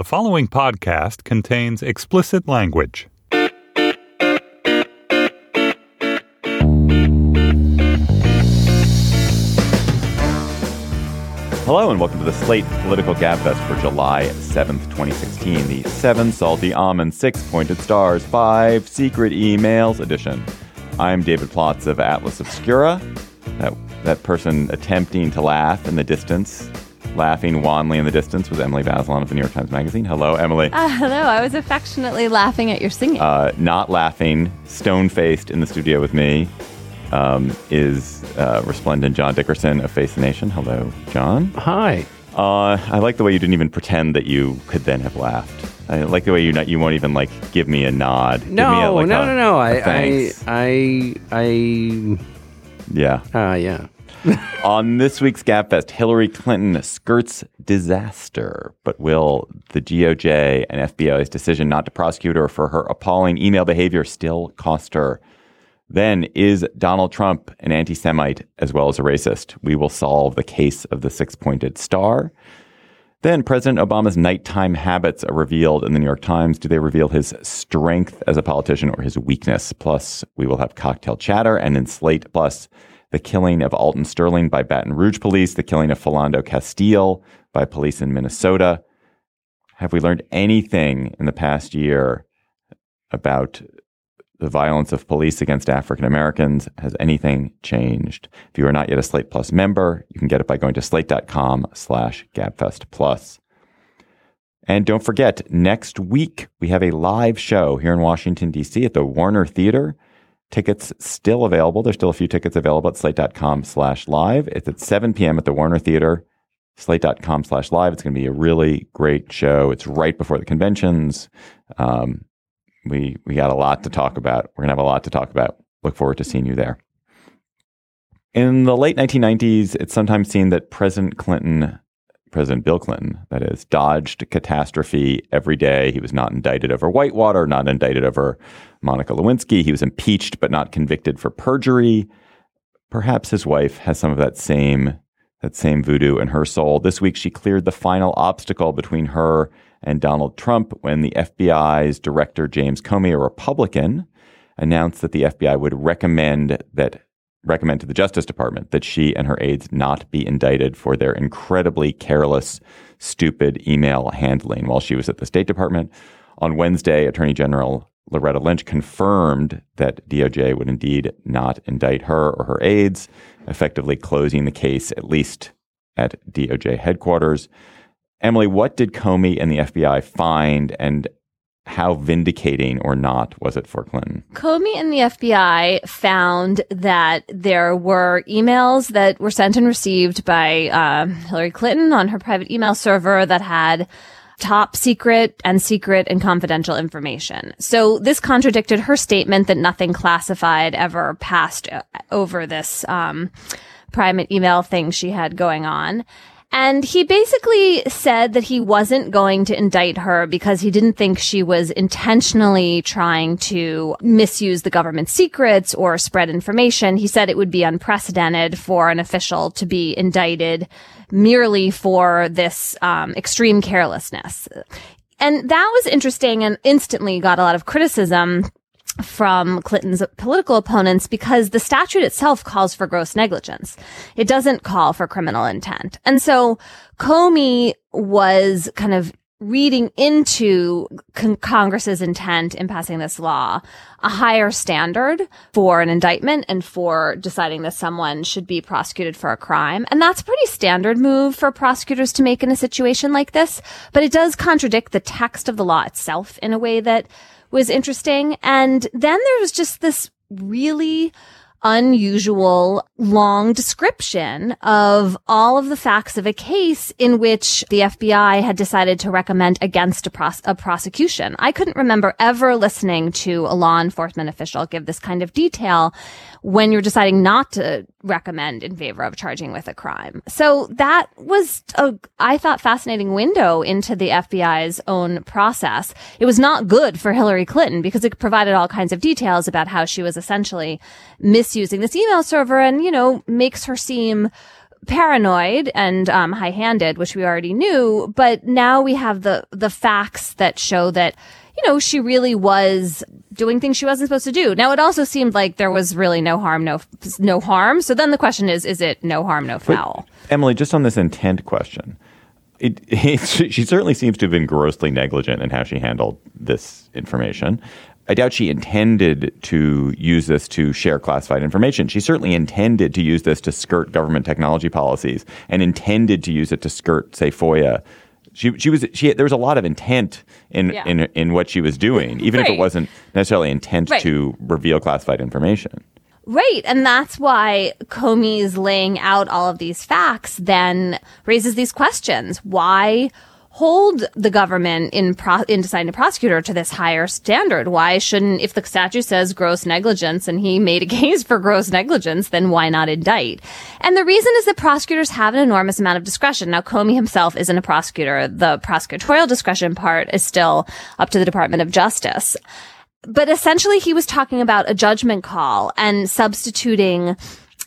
The following podcast contains explicit language. Hello and welcome to the Slate Political Gabfest for July 7th, 2016, the seven salty almonds, six pointed stars, five secret emails edition. I'm David Plotz of Atlas Obscura, that, that person attempting to laugh in the distance, laughing wanly in the distance was Emily Bazelon of the New York Times Magazine. Hello, Emily. Uh, hello, I was affectionately laughing at your singing. Uh, not laughing, stone faced in the studio with me um, is uh, resplendent John Dickerson of Face the Nation. Hello, John. Hi. Uh, I like the way you didn't even pretend that you could then have laughed. I like the way you not, you won't even like give me a nod. No, give me a, like no, a- no, no. a I, I, thanks. I, I, yeah. uh, yeah. On this week's Gabfest, Hillary Clinton skirts disaster, but will the DOJ and FBI's decision not to prosecute her for her appalling email behavior still cost her? Then, is Donald Trump an anti Semite as well as a racist? We will solve the case of the six pointed star. Then, President Obama's nighttime habits are revealed in the New York Times. Do they reveal his strength as a politician or his weakness? Plus, we will have cocktail chatter and in Slate Plus, the killing of Alton Sterling by Baton Rouge police, the killing of Philando Castile by police in Minnesota. Have we learned anything in the past year about the violence of police against African Americans? Has anything changed? If you are not yet a Slate Plus member, you can get it by going to slate.com slash gabfest plus. And don't forget, next week we have a live show here in Washington, D.C. at the Warner Theater. Tickets still available. There's still a few tickets available at slate.com slash live. It's at 7 p.m. at the Warner Theater, slate.com slash live. It's going to be a really great show. It's right before the conventions. Um, we we got a lot to talk about. We're gonna have a lot to talk about. Look forward to seeing you there. In the late 1990s, it's sometimes seen that President Clinton, President Bill Clinton, that is, dodged catastrophe every day. He was not indicted over Whitewater, not indicted over Monica Lewinsky. He was impeached but not convicted for perjury. Perhaps his wife has some of that same that same voodoo in her soul. This week, she cleared the final obstacle between her and Donald Trump when the FBI's director, James Comey, a Republican, announced that the FBI would recommend that recommend to the Justice Department that she and her aides not be indicted for their incredibly careless, stupid email handling while she was at the State Department. On Wednesday, Attorney General Loretta Lynch confirmed that DOJ would indeed not indict her or her aides, effectively closing the case, at least at DOJ headquarters. Emily, what did Comey and the FBI find, and how vindicating or not was it for Clinton? Comey and the FBI found that there were emails that were sent and received by uh, Hillary Clinton on her private email server that had top secret and secret and confidential information. So this contradicted her statement that nothing classified ever passed over this um, private email thing she had going on. And he basically said that he wasn't going to indict her because he didn't think she was intentionally trying to misuse the government secrets or spread information. He said it would be unprecedented for an official to be indicted merely for this um, extreme carelessness. And that was interesting and instantly got a lot of criticism from Clinton's political opponents because the statute itself calls for gross negligence. It doesn't call for criminal intent. And so Comey was kind of reading into con- Congress's intent in passing this law a higher standard for an indictment and for deciding that someone should be prosecuted for a crime. And that's a pretty standard move for prosecutors to make in a situation like this. But it does contradict the text of the law itself in a way that was interesting. And then there was just this really unusual long description of all of the facts of a case in which the FBI had decided to recommend against a, pros- a, prosecution. I couldn't remember ever listening to a law enforcement official give this kind of detail when you're deciding not to recommend in favor of charging with a crime. So that was a, I thought, fascinating window into the FBI's own process. It was not good for Hillary Clinton because it provided all kinds of details about how she was essentially misusing this email server and, you know, makes her seem paranoid and um, high-handed, which we already knew. But now we have the the facts that show that you know, she really was doing things she wasn't supposed to do. Now, it also seemed like there was really no harm, no no harm. So then the question is, is it no harm, no foul? But, Emily, just on this intent question, it, it, she certainly seems to have been grossly negligent in how she handled this information. I doubt she intended to use this to share classified information. She certainly intended to use this to skirt government technology policies and intended to use it to skirt, say, FOIA she she was she there was a lot of intent in yeah. in in what she was doing, even right. if it wasn't necessarily intent right. to reveal classified information. Right. And that's why Comey's laying out all of these facts then raises these questions. Why hold the government in pro- in deciding to prosecute her to this higher standard? Why shouldn't, if the statute says gross negligence and he made a case for gross negligence, then why not indict? And the reason is that prosecutors have an enormous amount of discretion. Now, Comey himself isn't a prosecutor. The prosecutorial discretion part is still up to the Department of Justice. But essentially, he was talking about a judgment call and substituting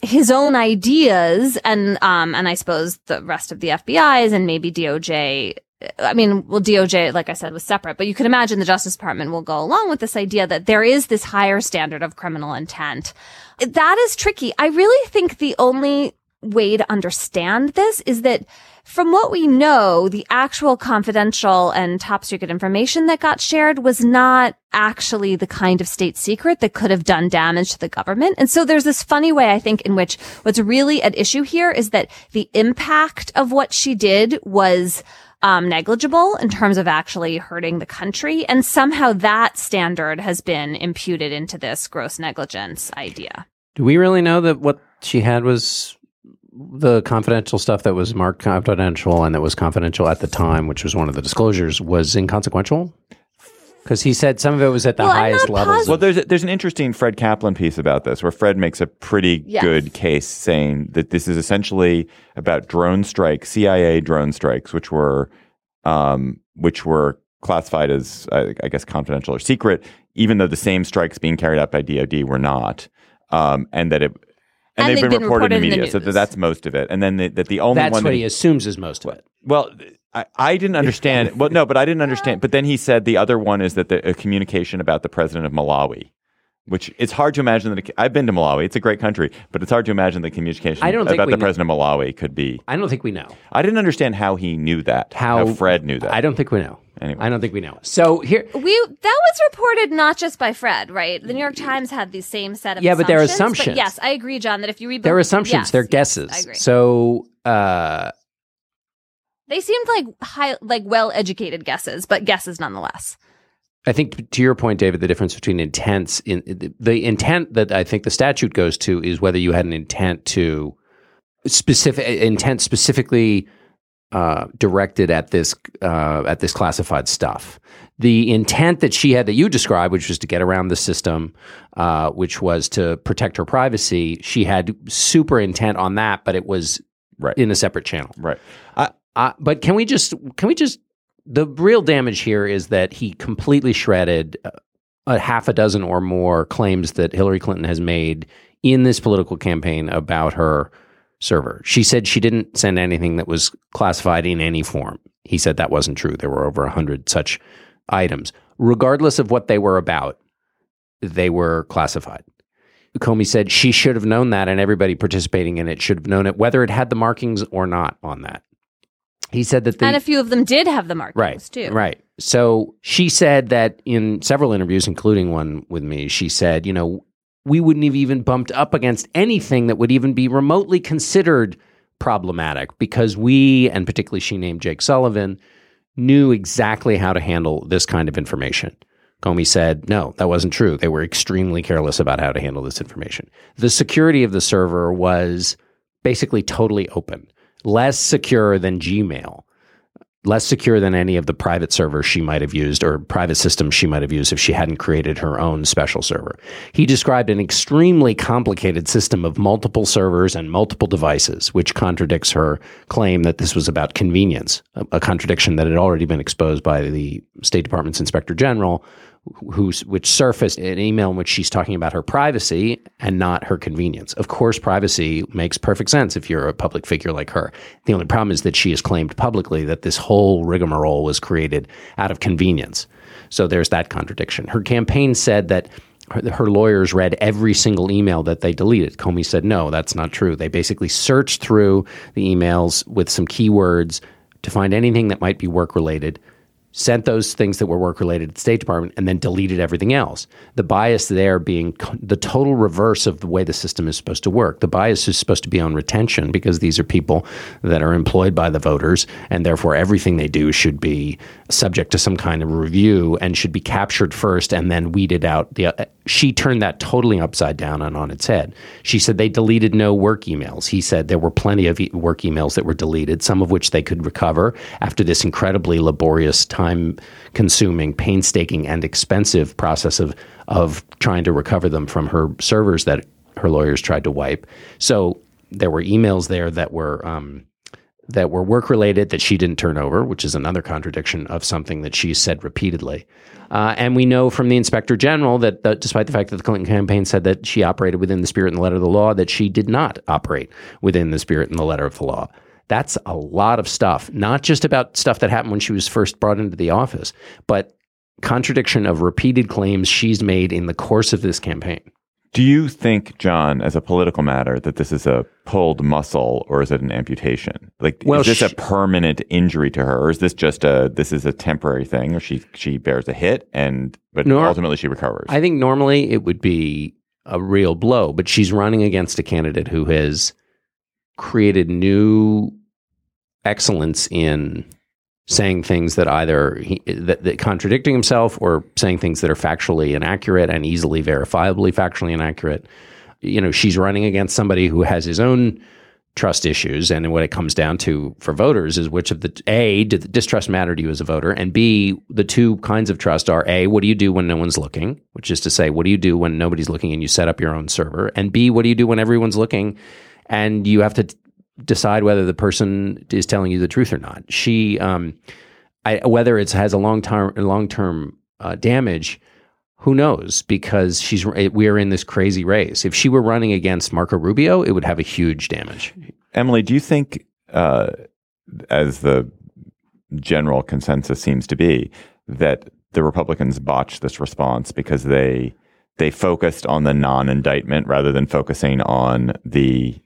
his own ideas and um and I suppose the rest of the FBI's and maybe DOJ I mean, well, DOJ, like I said, was separate, but you can imagine the Justice Department will go along with this idea that there is this higher standard of criminal intent. That is tricky. I really think the only way to understand this is that from what we know, the actual confidential and top secret information that got shared was not actually the kind of state secret that could have done damage to the government. And so there's this funny way, I think, in which what's really at issue here is that the impact of what she did was um, negligible in terms of actually hurting the country. And somehow that standard has been imputed into this gross negligence idea. Do we really know that what she had was the confidential stuff that was marked confidential and that was confidential at the time, which was one of the disclosures, was inconsequential? Because he said some of it was at the well, highest levels. Well, there's a, there's an interesting Fred Kaplan piece about this, where Fred makes a pretty yes. good case saying that this is essentially about drone strikes, CIA drone strikes, which were um, which were classified as I, I, guess confidential or secret, even though the same strikes being carried out by DoD were not, um, and that it. And, and they've, been, been reported, reported, in the media, in the so that's most of it. And then the, that the only that's one what that he assumes is most of it. Well, I, I didn't understand. well, no, but I didn't understand. But then he said the other one is that the a communication about the president of Malawi, which it's hard to imagine that. I've been to Malawi; it's a great country, but it's hard to imagine the communication I don't about the know. president of Malawi could be. I don't think we know. I didn't understand how he knew that. How, how Fred knew that. I don't think we know. Anyway. I don't think we know. So here we that was reported not just by Fred, right? The New York Times had the same set of yeah, but they're assumptions. But yes, I agree, John. That if you read they're assumptions, yes, they're guesses. I agree. So uh, they seemed like high, like well educated guesses, but guesses nonetheless. I think to your point, David, the difference between intents in the intent that I think the statute goes to is whether you had an intent to specific intent specifically uh, directed at this uh, at this classified stuff. The intent that she had that you described, which was to get around the system, uh, which was to protect her privacy, she had super intent on that, but it was right. in a separate channel. Right. Uh, but can we just can we just the real damage here is that he completely shredded uh, a half a dozen or more claims that Hillary Clinton has made in this political campaign about her server. She said she didn't send anything that was classified in any form. He said that wasn't true. There were over 100 such items. Regardless of what they were about, they were classified. Comey said she should have known that, and everybody participating in it should have known it, whether it had the markings or not on that. He said that the, and a few of them did have the markings right, too. Right. So she said that in several interviews, including one with me, she said, you know, we wouldn't have even bumped up against anything that would even be remotely considered problematic because we, and particularly she named Jake Sullivan, knew exactly how to handle this kind of information. Comey said, no, that wasn't true. They were extremely careless about how to handle this information. The security of the server was basically totally open, less secure than Gmail less secure than any of the private servers she might have used or private systems she might have used if she hadn't created her own special server. He described an extremely complicated system of multiple servers and multiple devices, which contradicts her claim that this was about convenience, a, contradiction that had already been exposed by the State Department's Inspector General, who's which surfaced an email in which she's talking about her privacy and not her convenience. Of course, privacy makes perfect sense if you're a public figure like her. The only problem is that she has claimed publicly that this whole rigmarole was created out of convenience. So there's that contradiction. Her campaign said that her, lawyers read every single email that they deleted. Comey said, no, that's not true. They basically searched through the emails with some keywords to find anything that might be work related sent those things that were work related to the State Department, and then deleted everything else. The bias there being the total reverse of the way the system is supposed to work. The bias is supposed to be on retention because these are people that are employed by the voters, and therefore everything they do should be subject to some kind of review and should be captured first and then weeded out. The, uh, she turned that totally upside down and on its head. She said they deleted no work emails. He said there were plenty of e- work emails that were deleted, some of which they could recover after this incredibly laborious time time consuming, painstaking, and expensive process of of trying to recover them from her servers that her lawyers tried to wipe. So there were emails there that were um, that were work related that she didn't turn over, which is another contradiction of something that she said repeatedly. Uh, and we know from the inspector general that, that, despite the fact that the Clinton campaign said that she operated within the spirit and the letter of the law, that she did not operate within the spirit and the letter of the law. That's a lot of stuff, not just about stuff that happened when she was first brought into the office, but contradiction of repeated claims she's made in the course of this campaign. Do you think, John, as a political matter, that this is a pulled muscle or is it an amputation? Like, well, is this she, a permanent injury to her, or is this just a this is a temporary thing, or she she bears a hit and but nor, ultimately she recovers? I think normally it would be a real blow, but she's running against a candidate who has created new excellence in saying things that either he, that, that, contradicting himself or saying things that are factually inaccurate and easily verifiably factually inaccurate. You know, she's running against somebody who has his own trust issues, and what it comes down to for voters is which of the a did the distrust matter to you as a voter, and b the two kinds of trust are a what do you do when no one's looking, which is to say what do you do when nobody's looking and you set up your own server, and b what do you do when everyone's looking? And you have to decide whether the person is telling you the truth or not. She, um, I, whether it has a long term long term uh, damage, who knows? Because she's we are in this crazy race. If she were running against Marco Rubio, it would have a huge damage. Emily, do you think, uh, as the general consensus seems to be, that the Republicans botched this response because they they focused on the non-indictment rather than focusing on the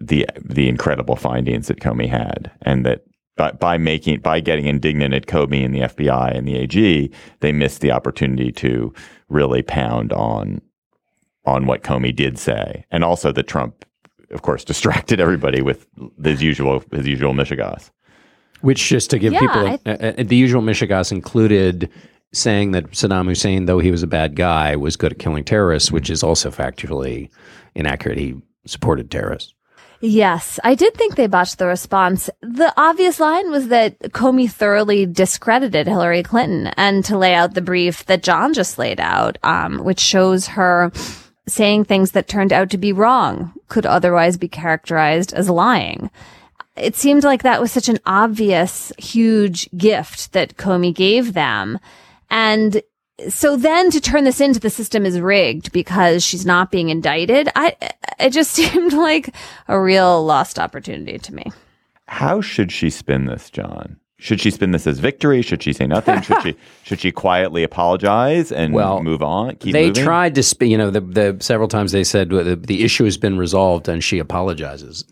the the incredible findings that Comey had, and that by, by making by getting indignant at Comey and the FBI and the AG, they missed the opportunity to really pound on on what Comey did say, and also that Trump, of course, distracted everybody with his usual his usual mishegas. Which, just to give yeah, people, uh, uh, the usual mishegas included saying that Saddam Hussein, though he was a bad guy, was good at killing terrorists, which is also factually inaccurate. He supported terrorists. Yes, I did think they botched the response. The obvious line was that Comey thoroughly discredited Hillary Clinton and to lay out the brief that John just laid out, um, which shows her saying things that turned out to be wrong, could otherwise be characterized as lying. It seemed like that was such an obvious, huge gift that Comey gave them. And so then to turn this into the system is rigged because she's not being indicted, I it just seemed like a real lost opportunity to me. How should she spin this, John? Should she spin this as victory? Should she say nothing? should she should she quietly apologize and Well, move on? Keep they moving? tried to, sp- you know, the, the several times they said the, the issue has been resolved and she apologizes.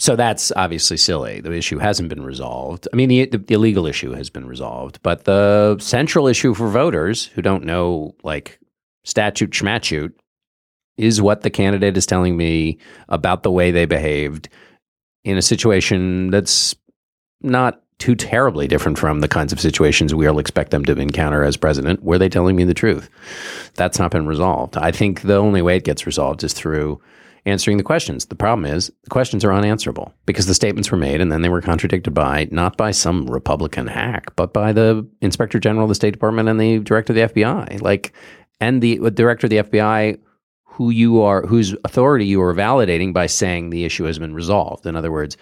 So that's obviously silly. The issue hasn't been resolved. I mean, the, the, the legal issue has been resolved, but the central issue for voters who don't know, like statute schmatute, is what the candidate is telling me about the way they behaved in a situation that's not too terribly different from the kinds of situations we all expect them to encounter as president. Were they telling me the truth? That's not been resolved. I think the only way it gets resolved is through answering the questions. The problem is the questions are unanswerable because the statements were made and then they were contradicted by not by some Republican hack, but by the Inspector General of the State Department and the Director of the FBI. Like, and the Director of the FBI who you are whose authority you are validating by saying the issue has been resolved. In other words,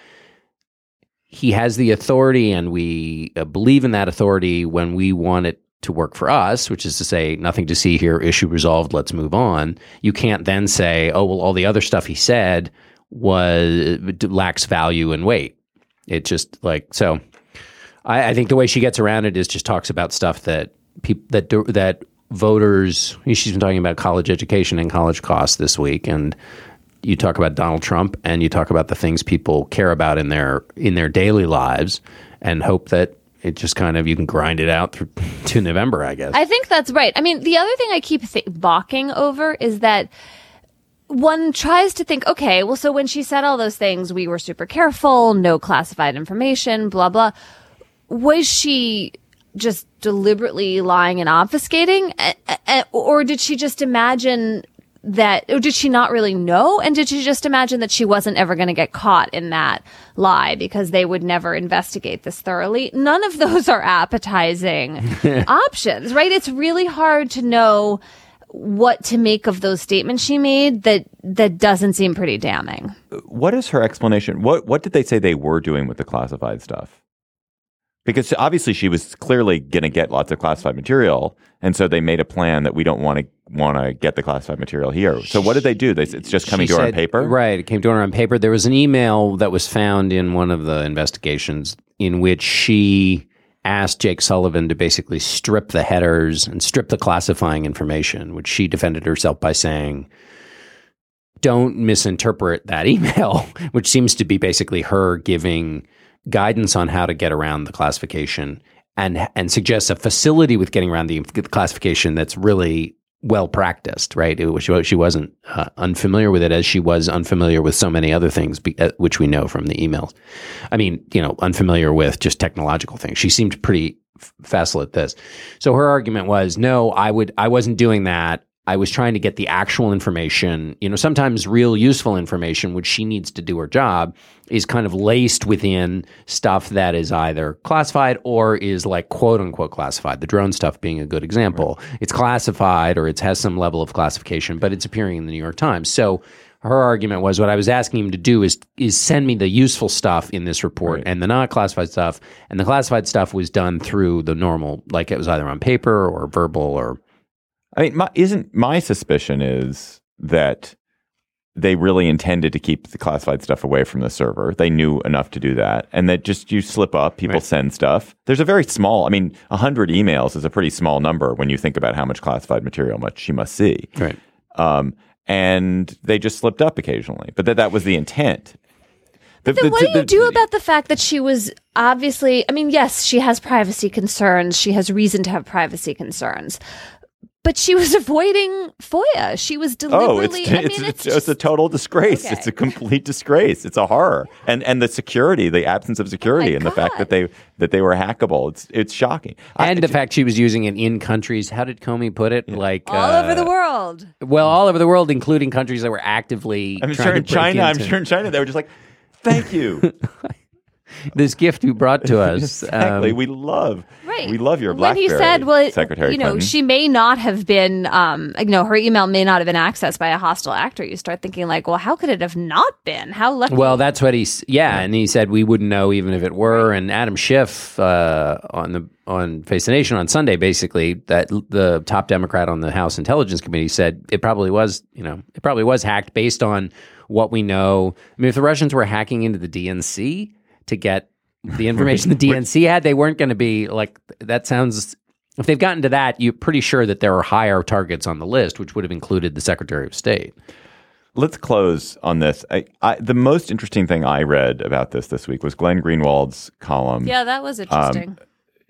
he has the authority and we uh, believe in that authority when we want it to work for us, which is to say, nothing to see here, issue resolved, let's move on. You can't then say, oh, well, all the other stuff he said was lacks value and weight. It just like, so I, I think the way she gets around it is just talks about stuff that people, that, do- that voters, she's been talking about college education and college costs this week. And you talk about Donald Trump and you talk about the things people care about in their, in their daily lives and hope that it just kind of you can grind it out through to November, I guess. I think that's right. I mean, the other thing I keep th- balking over is that one tries to think, okay, well, so when she said all those things, we were super careful, no classified information, blah, blah. Was she just deliberately lying and obfuscating? Or did she just imagine that, or did she not really know? And did she just imagine that she wasn't ever going to get caught in that lie because they would never investigate this thoroughly? None of those are appetizing options, right? It's really hard to know what to make of those statements she made that that doesn't seem pretty damning. What is her explanation? What what did they say they were doing with the classified stuff? Because obviously she was clearly going to get lots of classified material, and so they made a plan that we don't want to want to get the classified material here. So what did they do? They, it's just coming She to her on paper. Right. It came to her on paper. There was an email that was found in one of the investigations in which she asked Jake Sullivan to basically strip the headers and strip the classifying information, which she defended herself by saying, don't misinterpret that email, which seems to be basically her giving guidance on how to get around the classification and and suggests a facility with getting around the classification that's really well practiced, right? It she, she wasn't uh, unfamiliar with it as she was unfamiliar with so many other things, be, uh, which we know from the emails. I mean, you know, unfamiliar with just technological things. She seemed pretty f- facile at this. So her argument was, no, I would, I wasn't doing that. I was trying to get the actual information, you know, sometimes real useful information, which she needs to do her job, is kind of laced within stuff that is either classified or is like quote unquote classified. The drone stuff being a good example. It's classified or it has some level of classification, but it's appearing in the New York Times. So her argument was what I was asking him to do is is send me the useful stuff in this report and the not classified stuff. And the classified stuff was done through the normal, like it was either on paper or verbal or I mean, my, isn't my suspicion is that they really intended to keep the classified stuff away from the server. They knew enough to do that, and that just you slip up, people send stuff. There's a very small. I mean, hundred emails is a pretty small number when you think about how much classified material much she must see. Right. Um, and they just slipped up occasionally, but that that was the intent. The- Then the- what do the- you do about the fact that she was obviously, I mean, yes, she has privacy concerns. She has reason to have privacy concerns. But she was avoiding FOIA. She was Oh, it's deliberately. I it's, mean, it's, it's a total disgrace. Okay. It's a complete disgrace. It's a horror, and and the security, the absence of security, and the fact that they that they were hackable. It's it's shocking. And the fact she was using it in countries, how did Comey put it? Like all over the uh, world. Well, all over the world, including countries that were actively. I'm trying sure to in break China. I'm sure in China they were just like, "Thank you." this gift you brought to us. exactly. um, we love. Right. We love your when BlackBerry. he said, "Well, Secretary you know, Clinton. she may not have been, um, you know, her email may not have been accessed by a hostile actor." You start thinking, like, well, how could it have not been? How lucky? Well, that's what he's. Yeah, and he said we wouldn't know even if it were. And Adam Schiff uh, on the on Face the Nation on Sunday, basically, that the top Democrat on the House Intelligence Committee said it probably was. You know, it probably was hacked based on what we know. I mean, if the Russians were hacking into the DNC to get the information the DNC had, they weren't going to be like that. Sounds. If they've gotten to that, you're pretty sure that there are higher targets on the list, which would have included the Secretary of State. Let's close on this. I, I, the most interesting thing I read about this this week was Glenn Greenwald's column. yeah, that was Um, interesting.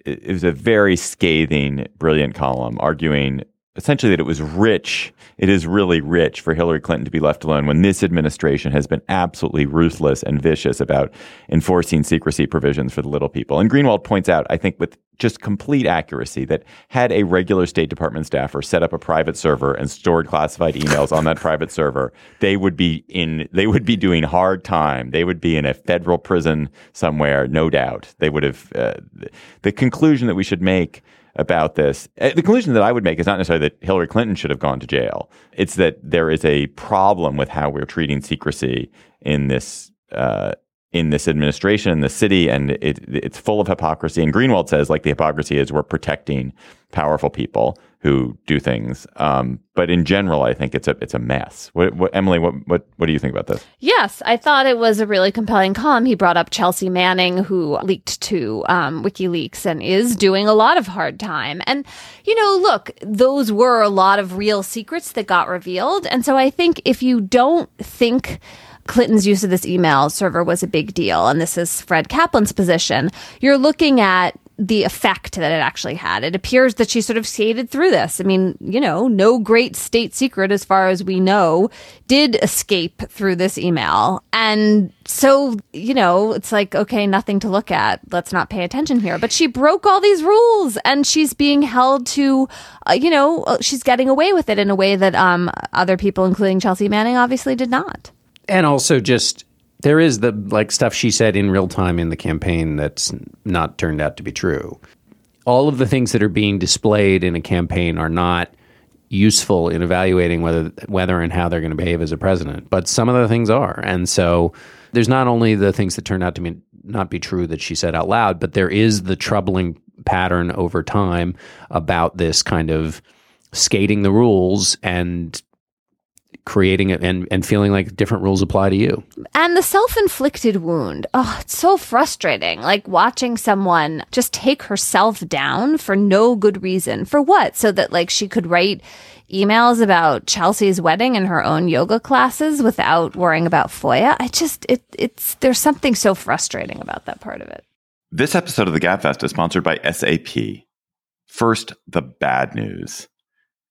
it, it was a very scathing, brilliant column arguing essentially that it was rich. It is really rich for Hillary Clinton to be left alone when this administration has been absolutely ruthless and vicious about enforcing secrecy provisions for the little people. And Greenwald points out, I think, with just complete accuracy, that had a regular State Department staffer set up a private server and stored classified emails on that private server, they would be in they would be doing hard time. They would be in a federal prison somewhere, no doubt. They would have uh, the conclusion that we should make about this. uh, The conclusion that I would make is not necessarily that Hillary Clinton should have gone to jail. It's that there is a problem with how we're treating secrecy in this uh, in this administration, in the city, and it, it's full of hypocrisy. And Greenwald says, like the hypocrisy is, we're protecting powerful people who do things. Um, but in general, I think it's a it's a mess. What, what, Emily, what, what what do you think about this? Yes, I thought it was a really compelling column. He brought up Chelsea Manning, who leaked to um, WikiLeaks and is doing a lot of hard time. And, you know, look, those were a lot of real secrets that got revealed. And so I think if you don't think Clinton's use of this email server was a big deal, and this is Fred Kaplan's position, you're looking at the effect that it actually had. It appears that she sort of skated through this. I mean, you know, no great state secret, as far as we know, did escape through this email. And so, you know, it's like, okay, nothing to look at. Let's not pay attention here. But she broke all these rules and she's being held to, uh, you know, uh, she's getting away with it in a way that um, other people, including Chelsea Manning, obviously did not. and also just there is the like stuff she said in real time in the campaign that's not turned out to be true. All of the things that are being displayed in a campaign are not useful in evaluating whether whether and how they're going to behave as a president, but some of the things are. And so there's not only the things that turned out to be not be true that she said out loud, but there is the troubling pattern over time about this kind of skating the rules and creating it and, and feeling like different rules apply to you. And the self inflicted wound. Oh, it's so frustrating. Like watching someone just take herself down for no good reason. For what? So that like she could write emails about Chelsea's wedding and her own yoga classes without worrying about FOIA. I just, it, it's, there's something so frustrating about that part of it. This episode of the Gabfest is sponsored by SAP. First, the bad news.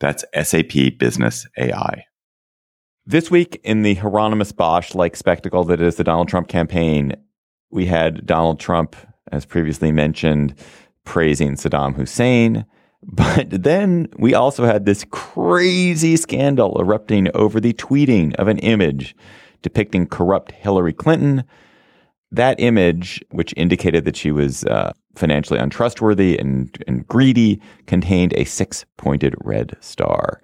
That's SAP Business AI. This week, in the Hieronymus Bosch like spectacle that is the Donald Trump campaign, we had Donald Trump, as previously mentioned, praising Saddam Hussein. But then we also had this crazy scandal erupting over the tweeting of an image depicting corrupt Hillary Clinton. That image, which indicated that she was uh, financially untrustworthy and, and greedy, contained a six pointed red star.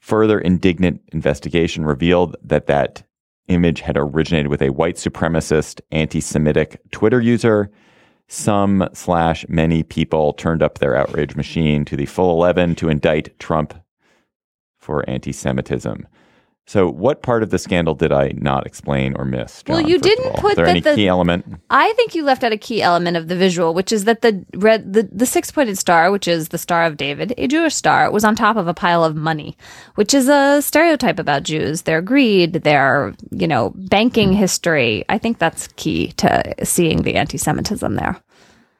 Further indignant investigation revealed that that image had originated with a white supremacist, anti Semitic Twitter user. Some slash many people turned up their outrage machine to the full 11 to indict Trump for anti-Semitism. So, what part of the scandal did I not explain or miss? Well, you first didn't all? put Is there that any the- key element? I think you left out a key element of the visual, which is that the red, the, the six pointed star, which is the Star of David, a Jewish star, was on top of a pile of money, which is a stereotype about Jews, their greed, their, you know, banking history. I think that's key to seeing the anti Semitism there.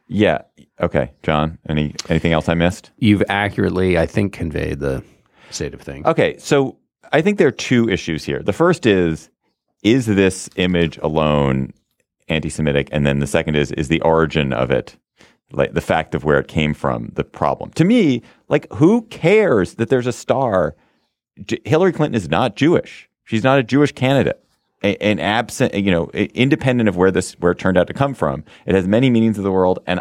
Yeah. Okay, John. Any anything else I missed? You've accurately, I think, conveyed the state of things. Okay, so I think there are two issues here. The first is is this image alone anti-Semitic, and then the second is is the origin of it, like the fact of where it came from, the problem. To me, like who cares that there's a star? J- Hillary Clinton is not Jewish. She's not a Jewish candidate. And absent, you know, independent of where this where it turned out to come from, it has many meanings of the world, and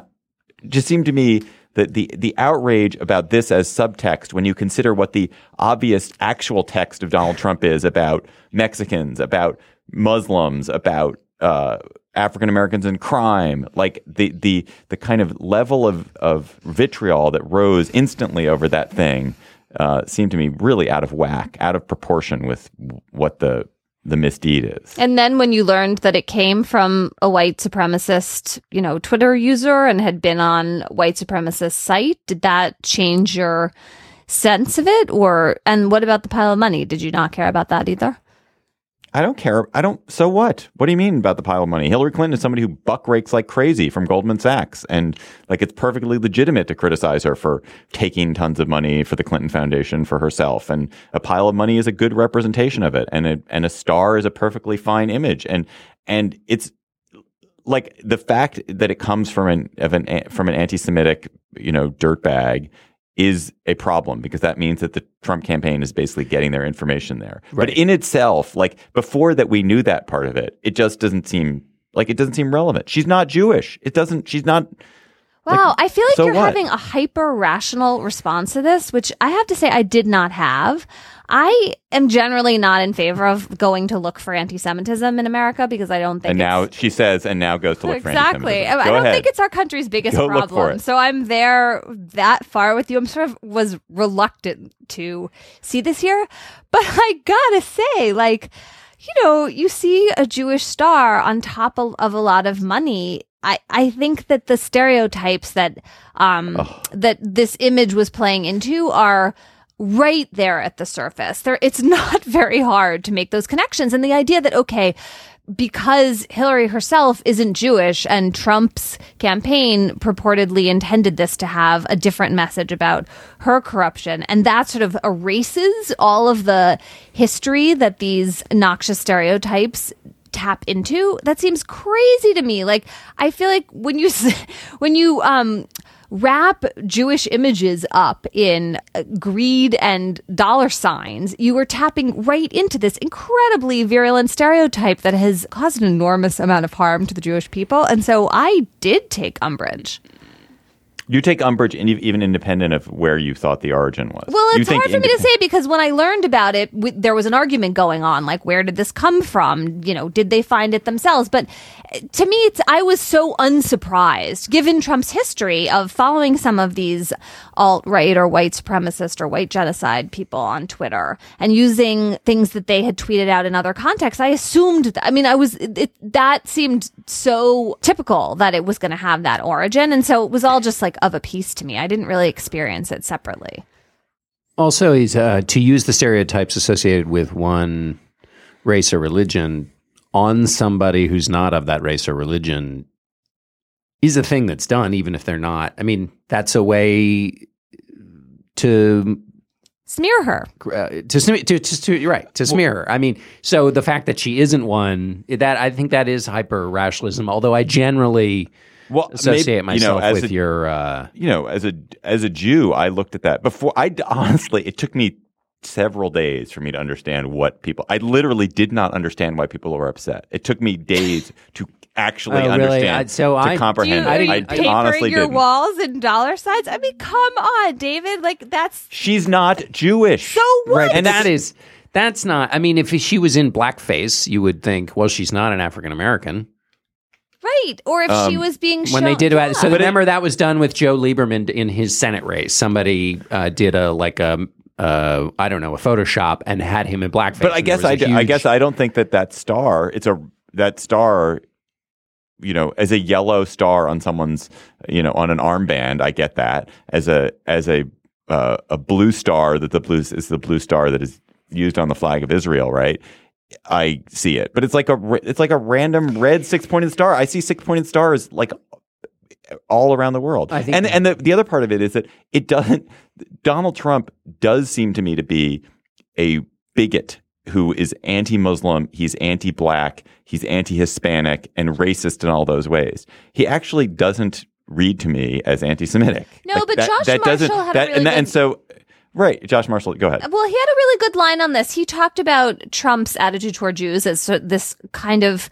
just seemed to me that the the outrage about this as subtext when you consider what the obvious actual text of Donald Trump is about Mexicans, about Muslims, about uh, African Americans in crime, like the the the kind of level of of vitriol that rose instantly over that thing uh, seemed to me really out of whack, out of proportion with what the the misdeed is. And then when you learned that it came from a white supremacist, you know, Twitter user and had been on white supremacist site, did that change your sense of it? Or and what about the pile of money? Did you not care about that either? I don't care. I don't. So what? What do you mean about the pile of money? Hillary Clinton is somebody who buck rakes like crazy from Goldman Sachs, and like it's perfectly legitimate to criticize her for taking tons of money for the Clinton Foundation for herself. And a pile of money is a good representation of it, and a, and a star is a perfectly fine image. And and it's like the fact that it comes from an of an from an anti-Semitic you know dirtbag is a problem because that means that the Trump campaign is basically getting their information there. But in itself, like before that we knew that part of it, it just doesn't seem like it doesn't seem relevant. She's not Jewish. It doesn't she's not Wow, I feel like so you're what? having a hyper rational response to this, which I have to say I did not have. I am generally not in favor of going to look for anti Semitism in America because I don't think and now she says and now goes to look exactly. for anti-Semitism. I don't ahead. think it's our country's biggest Go problem. So I'm there that far with you. I'm sort of was reluctant to see this here, but I gotta say, like, you know, you see a Jewish star on top of, of a lot of money. I, I think that the stereotypes that um that this image was playing into are right there at the surface. There it's not very hard to make those connections. And the idea that okay, because Hillary herself isn't Jewish and Trump's campaign purportedly intended this to have a different message about her corruption. And that sort of erases all of the history that these noxious stereotypes tap into. That seems crazy to me. Like, I feel like when you, when you, um, wrap Jewish images up in uh, greed and dollar signs, you are tapping right into this incredibly virulent stereotype that has caused an enormous amount of harm to the Jewish people. And so I did take umbrage. You take umbrage even independent of where you thought the origin was. Well, it's hard for me to say because when I learned about it, w- there was an argument going on. Like, where did this come from? You know, did they find it themselves? But uh, to me, it's I was so unsurprised, given Trump's history of following some of these alt right or white supremacist or white genocide people on Twitter and using things that they had tweeted out in other contexts. I assumed. That, I mean, I was it, it, that seemed so typical that it was going to have that origin, and so it was all just like of a piece to me. I didn't really experience it separately. Also, he's uh, to use the stereotypes associated with one race or religion on somebody who's not of that race or religion is a thing that's done, even if they're not. I mean, that's a way to Smear her. uh, to, smear- to, to, to you're right to smear her. I mean, so the fact that she isn't one that I think that is hyper rationalism. Although I generally well, associate maybe, you know, myself as with a- your. Uh, you know, as a as a Jew, I looked at that before. I honestly, it took me several days for me to understand what people. I literally did not understand why people were upset. It took me days to actually Oh, really? understand, I- so to I- comprehend. Do you, it. are you I papering honestly your didn't. walls in dollar signs? I mean, come on, David. Like that's She's not Jewish. so what? Right, and that is that's not. I mean, if she was in blackface, you would think, well, she's not an African American. Right. Or if she Um, was being When they did about, so Yeah. remember that was done with Joe Lieberman in his Senate race. Somebody uh, did a like a uh, I don't know, a Photoshop and had him in blackface. But I guess was a I, d- I huge- guess I don't think that that star. It's a that star. You know, as a yellow star on someone's, you know, on an armband, I get that. As a as a uh, a blue star that the blue is the blue star that is used on the flag of Israel, right? I see it, but it's like a it's like a random red six pointed star. I see six pointed stars like all around the world. I think- and and the, the other part of it is that it doesn't. Donald Trump does seem to me to be a bigot who is anti-Muslim. He's anti-black. He's anti-Hispanic and racist in all those ways. He actually doesn't read to me as anti-Semitic. No, but Josh doesn't- Marshall had a that, really and, that- good- and so right, Josh Marshall. Go ahead. Uh, well, he had a really good line on this. He talked about Trump's attitude toward Jews as this kind of,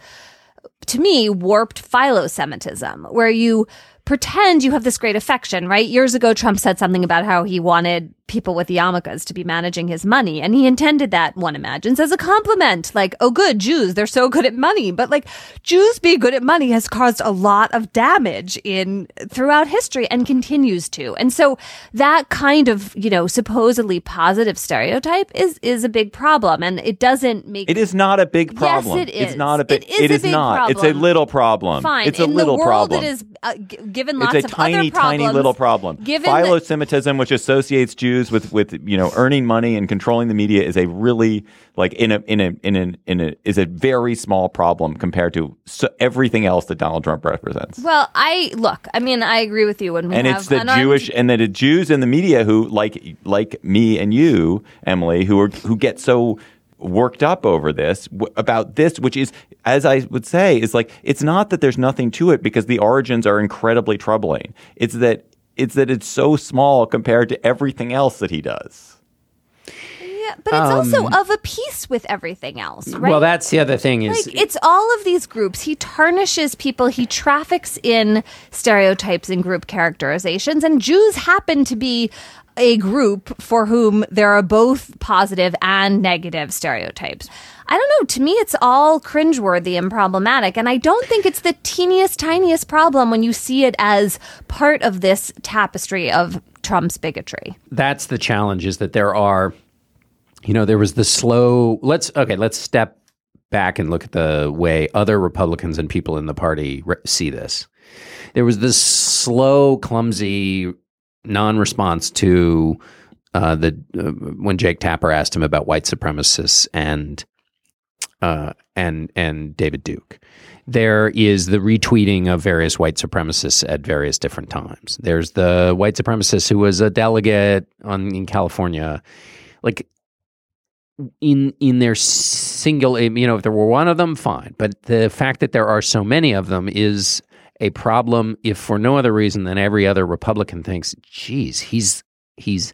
to me, warped philo-Semitism, where you pretend you have this great affection, right? Years ago, Trump said something about how he wanted people with yarmulkes to be managing his money. And he intended that, one imagines, as a compliment. Like, oh, good, Jews, they're so good at money. But like, Jews being good at money has caused a lot of damage in throughout history and continues to. And so that kind of, you know, supposedly positive stereotype is, is a big problem. And it doesn't make It is not a big problem. Yes, it is. It's not a big. It is it a is big not. It's a little problem. Fine. It's a In little the world, problem. it is uh, given lots it's a of tiny, other problems. tiny little problem. Given Philo-Semitism, which associates Jews with, with you know earning money and controlling the media, is a really like in a in a in a in a is a very small problem compared to so, everything else that Donald Trump represents. Well, I look. I mean, I agree with you when we and it's the unarmed- Jewish and the Jews in the media who like like me and you, Emily, who are who get so worked up over this w- about this which is as i would say is like it's not that there's nothing to it because the origins are incredibly troubling it's that it's that it's so small compared to everything else that he does Yeah, but it's also Um, of a piece with everything else, right? Well, that's the other thing is like it's all of these groups. He tarnishes people. He traffics in stereotypes and group characterizations, and Jews happen to be a group for whom there are both positive and negative stereotypes. I don't know. To me, it's all cringeworthy and problematic. And I don't think it's the teeniest, tiniest problem when you see it as part of this tapestry of Trump's bigotry. that's the challenge is that there are you know there was the slow let's okay let's step back and look at the way other republicans and people in the party re- see this there was this slow clumsy non-response to uh, the uh, when jake tapper asked him about white supremacists and uh, and and david duke there is the retweeting of various white supremacists at various different times. There's the white supremacist who was a delegate on in California, like in in their single. You know, if there were one of them, fine. But the fact that there are so many of them is a problem. If for no other reason than every other Republican thinks, "Geez, he's he's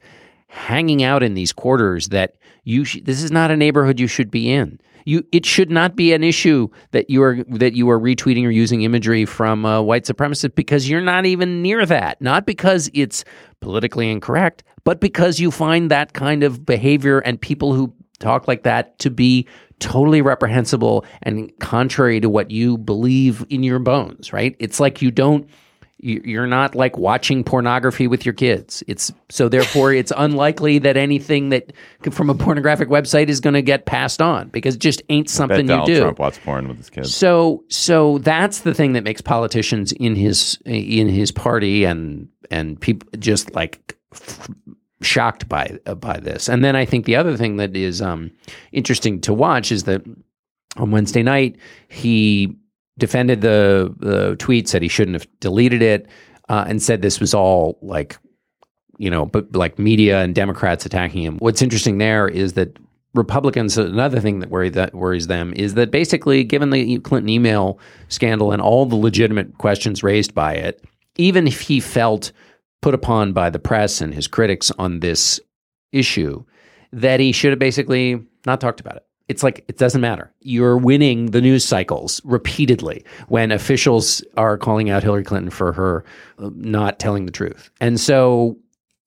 hanging out in these quarters that you. Sh- this is not a neighborhood you should be in." You, it should not be an issue that you are that you are retweeting or using imagery from uh, white supremacists because you're not even near that. Not because it's politically incorrect, but because you find that kind of behavior and people who talk like that to be totally reprehensible and contrary to what you believe in your bones. Right? It's like you don't you're not like watching pornography with your kids. It's so therefore it's unlikely that anything that from a pornographic website is going to get passed on because it just ain't something you Donald do. Trump watches porn with his kids. So so that's the thing that makes politicians in his in his party and and people just like f- shocked by by this. And then I think the other thing that is um, interesting to watch is that on Wednesday night he defended the the tweet, said he shouldn't have deleted it, uh, and said this was all like you know, but like media and Democrats attacking him. What's interesting there is that Republicans, another thing that worry that worries them is that basically, given the Clinton email scandal and all the legitimate questions raised by it, even if he felt put upon by the press and his critics on this issue, that he should have basically not talked about it. It's like it doesn't matter. You're winning the news cycles repeatedly when officials are calling out Hillary Clinton for her uh, not telling the truth. And so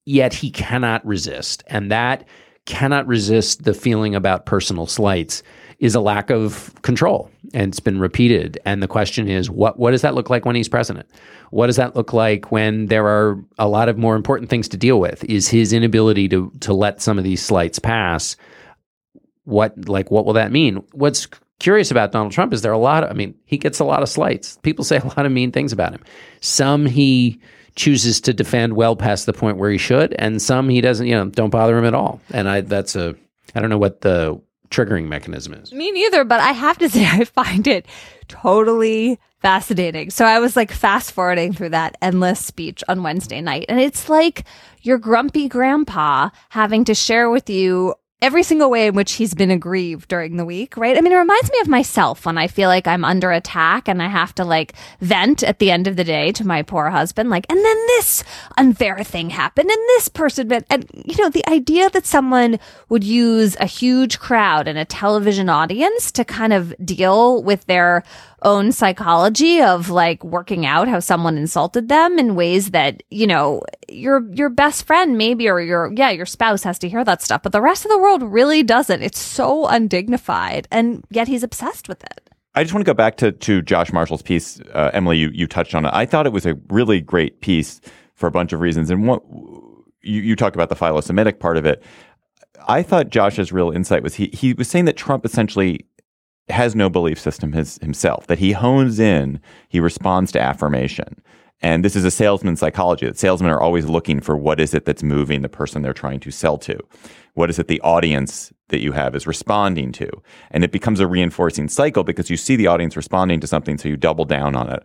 yet he cannot resist. And that cannot resist the feeling about personal slights is a lack of control, and it's been repeated. And the question is, what what does that look like when he's president? What does that look like when there are a lot of more important things to deal with? Is his inability to to let some of these slights pass? What like what will that mean? What's curious about Donald Trump is there a lot of, I mean, he gets a lot of slights. People say a lot of mean things about him. Some he chooses to defend well past the point where he should, and some he doesn't, you know, don't bother him at all. And I, that's a, I don't know what the triggering mechanism is. Me neither, but I have to say, I find it totally fascinating. So I was like fast forwarding through that endless speech on Wednesday night, and it's like your grumpy grandpa having to share with you every single way in which he's been aggrieved during the week, right? I mean, it reminds me of myself when I feel like I'm under attack and I have to like vent at the end of the day to my poor husband, like, and then this unfair thing happened and this person, and you know, the idea that someone would use a huge crowd and a television audience to kind of deal with their own psychology of like working out how someone insulted them in ways that, you know, your your best friend maybe or your yeah, your spouse has to hear that stuff, but the rest of the world really doesn't. It's so undignified and yet he's obsessed with it. I just want to go back to to Josh Marshall's piece. Uh, Emily, you you touched on it. I thought it was a really great piece for a bunch of reasons, and what you, you talked about the philo-Semitic part of it. I thought Josh's real insight was he he was saying that Trump essentially has no belief system his, himself, that he hones in, he responds to affirmation. And this is a salesman psychology that salesmen are always looking for what is it that's moving the person they're trying to sell to? What is it the audience that you have is responding to? And it becomes a reinforcing cycle because you see the audience responding to something, so you double down on it.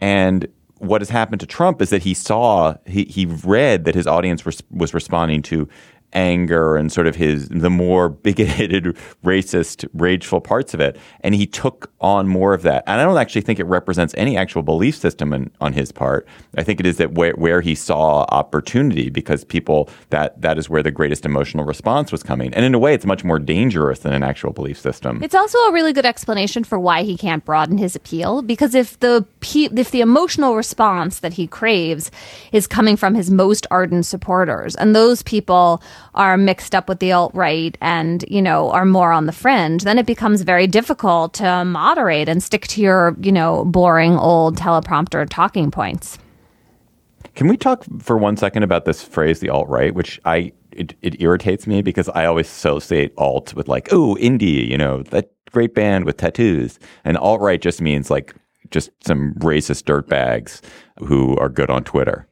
And what has happened to Trump is that he saw, he, he read that his audience was, was responding to anger and sort of his the more bigoted, racist, rageful parts of it, and he took on more of that. And I don't actually think it represents any actual belief system in, on his part. I think it is that where, where he saw opportunity because people that that is where the greatest emotional response was coming. And in a way, it's much more dangerous than an actual belief system. It's also a really good explanation for why he can't broaden his appeal because if the if the emotional response that he craves is coming from his most ardent supporters and those people are mixed up with the alt right and, you know, are more on the fringe, then it becomes very difficult to moderate and stick to your, you know, boring old teleprompter talking points. Can we talk for one second about this phrase, the alt right, which I it, it irritates me because I always associate alt with like, oh, indie, you know, that great band with tattoos. And alt right just means like just some racist dirtbags who are good on Twitter.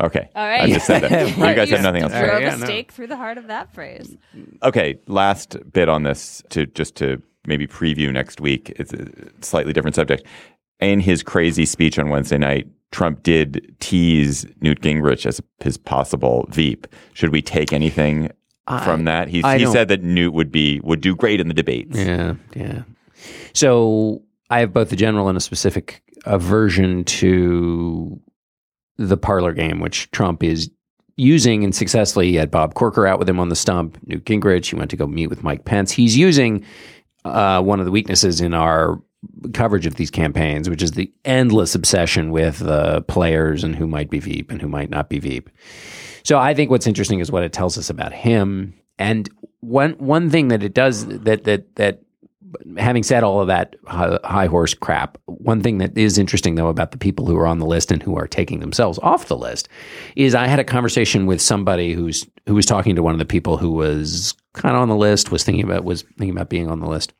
Okay. All right. I just said that. you guys have nothing else to Drove say. a stake through the heart of that phrase. Okay. Last bit on this to just to maybe preview next week. It's a slightly different subject. In his crazy speech on Wednesday night, Trump did tease Newt Gingrich as his possible Veep. Should we take anything I- from that? He, he said that Newt would be would do great in the debates. Yeah, yeah. So I have both a general and a specific aversion to the parlor game, which Trump is using and successfully. He had Bob Corker out with him on the stump, Newt Gingrich. He went to go meet with Mike Pence. He's using uh, one of the weaknesses in our coverage of these campaigns, which is the endless obsession with the players and who might be Veep and who might not be Veep. So I think what's interesting is what it tells us about him. And one one thing that it does that that that having said all of that high, horse crap, one thing that is interesting though about the people who are on the list and who are taking themselves off the list is I had a conversation with somebody who's who was talking to one of the people who was kind of on the list, was thinking about was thinking about being on the list.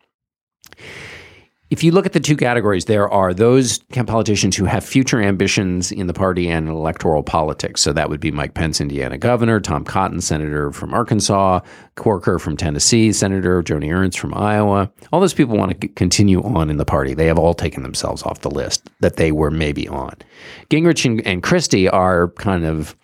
If you look at the two categories, there are those politicians who have future ambitions in the party and in electoral politics. So that would be Mike Pence, Indiana governor, Tom Cotton, senator from Arkansas, Corker from Tennessee, Senator Joni Ernst from Iowa. All those people want to continue on in the party. They have all taken themselves off the list that they were maybe on. Gingrich and, and Christie are kind of